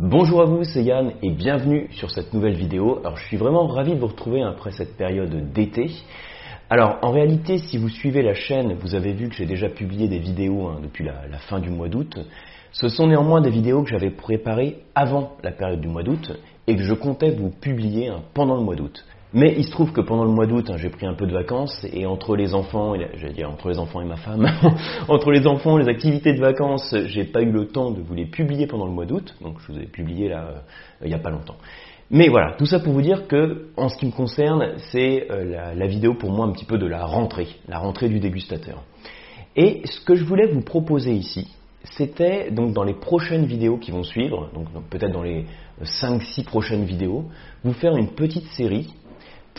Bonjour à vous, c'est Yann et bienvenue sur cette nouvelle vidéo. Alors je suis vraiment ravi de vous retrouver après cette période d'été. Alors en réalité, si vous suivez la chaîne, vous avez vu que j'ai déjà publié des vidéos hein, depuis la, fin du mois d'août. Ce sont néanmoins des vidéos que j'avais préparées avant la période du mois d'août et que je comptais vous publier hein, pendant le mois d'août. Mais il se trouve que pendant le mois d'août, hein, j'ai pris un peu de vacances et entre les enfants, j'allais dire entre les enfants et ma femme, entre les enfants, les activités de vacances, j'ai pas eu le temps de vous les publier pendant le mois d'août. Donc je vous ai publié là euh, il n'y a pas longtemps. Mais voilà, tout ça pour vous dire que, en ce qui me concerne, c'est euh, la, vidéo pour moi un petit peu de la rentrée, la rentrée du dégustateur. Et ce que je voulais vous proposer ici, c'était donc dans les prochaines vidéos qui vont suivre, donc, donc peut-être dans les 5-6 prochaines vidéos, vous faire une petite série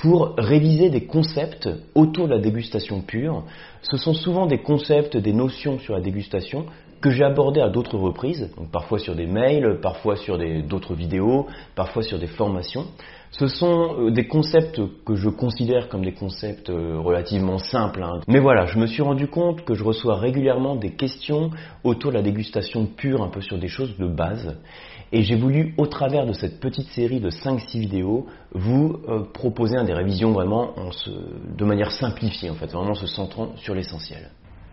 pour réviser des concepts autour de la dégustation pure. Ce sont souvent des concepts, des notions sur la dégustation que j'ai abordées à d'autres reprises, donc parfois sur des mails, parfois sur d'autres vidéos, parfois sur des formations. Ce sont euh, des concepts que je considère comme des concepts euh, relativement simples. Hein. Mais voilà, je me suis rendu compte que je reçois régulièrement des questions autour de la dégustation pure, un peu sur des choses de base. Et j'ai voulu, au travers de cette petite série de 5-6 vidéos, vous euh, proposer des révisions vraiment de manière simplifiée, en fait, vraiment se centrant sur l'essentiel.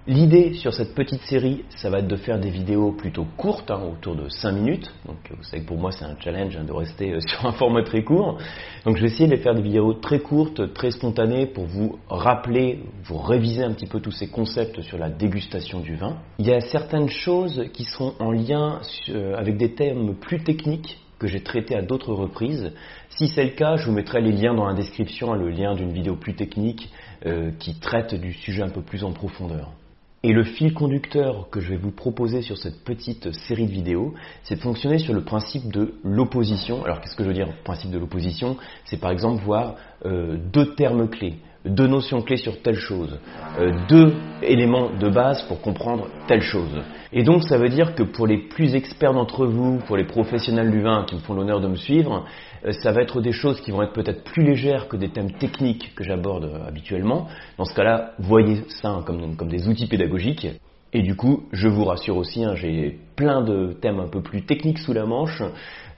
L'idée sur cette petite série, ça va être de faire des vidéos plutôt courtes, hein, autour de 5 minutes. Donc vous savez que pour moi c'est un challenge hein, de rester euh, sur un format très court. Donc je vais essayer de faire des vidéos très courtes, très spontanées pour vous rappeler, vous réviser un petit peu tous ces concepts sur la dégustation du vin. Il y a certaines choses qui seront en lien euh, avec des thèmes plus techniques que j'ai traités à d'autres reprises. Si c'est le cas, je vous mettrai les liens dans la description, le lien d'une vidéo plus technique euh, qui traite du sujet un peu plus en profondeur. Et le fil conducteur que je vais vous proposer sur cette petite série de vidéos, c'est de fonctionner sur le principe de l'opposition. Alors qu'est-ce que je veux dire Principe de l'opposition, c'est par exemple voir euh, deux termes clés, deux notions clés sur telle chose, euh, deux éléments de base pour comprendre telle chose. Et donc ça veut dire que pour les plus experts d'entre vous, pour les professionnels du vin qui me font l'honneur de me suivre, euh, ça va être des choses qui vont être peut-être plus légères que des thèmes techniques que j'aborde euh, habituellement. Dans ce cas-là, voyez ça comme, comme des outils pédagogiques. Et du coup, je vous rassure aussi, hein, j'ai plein de thèmes un peu plus techniques sous la manche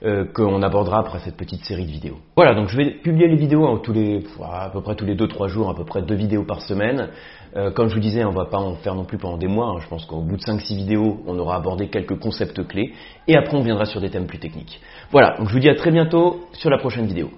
euh, qu'on abordera après cette petite série de vidéos. Voilà, donc je vais publier les vidéos hein, tous les, à peu près tous les 2-3 jours, à peu près deux vidéos par semaine. Euh, comme je vous disais, on va pas en faire non plus pendant des mois. Hein. Je pense qu'au bout de 5-6 vidéos, on aura abordé quelques concepts clés. Et après, on viendra sur des thèmes plus techniques. Voilà, donc je vous dis à très bientôt sur la prochaine vidéo.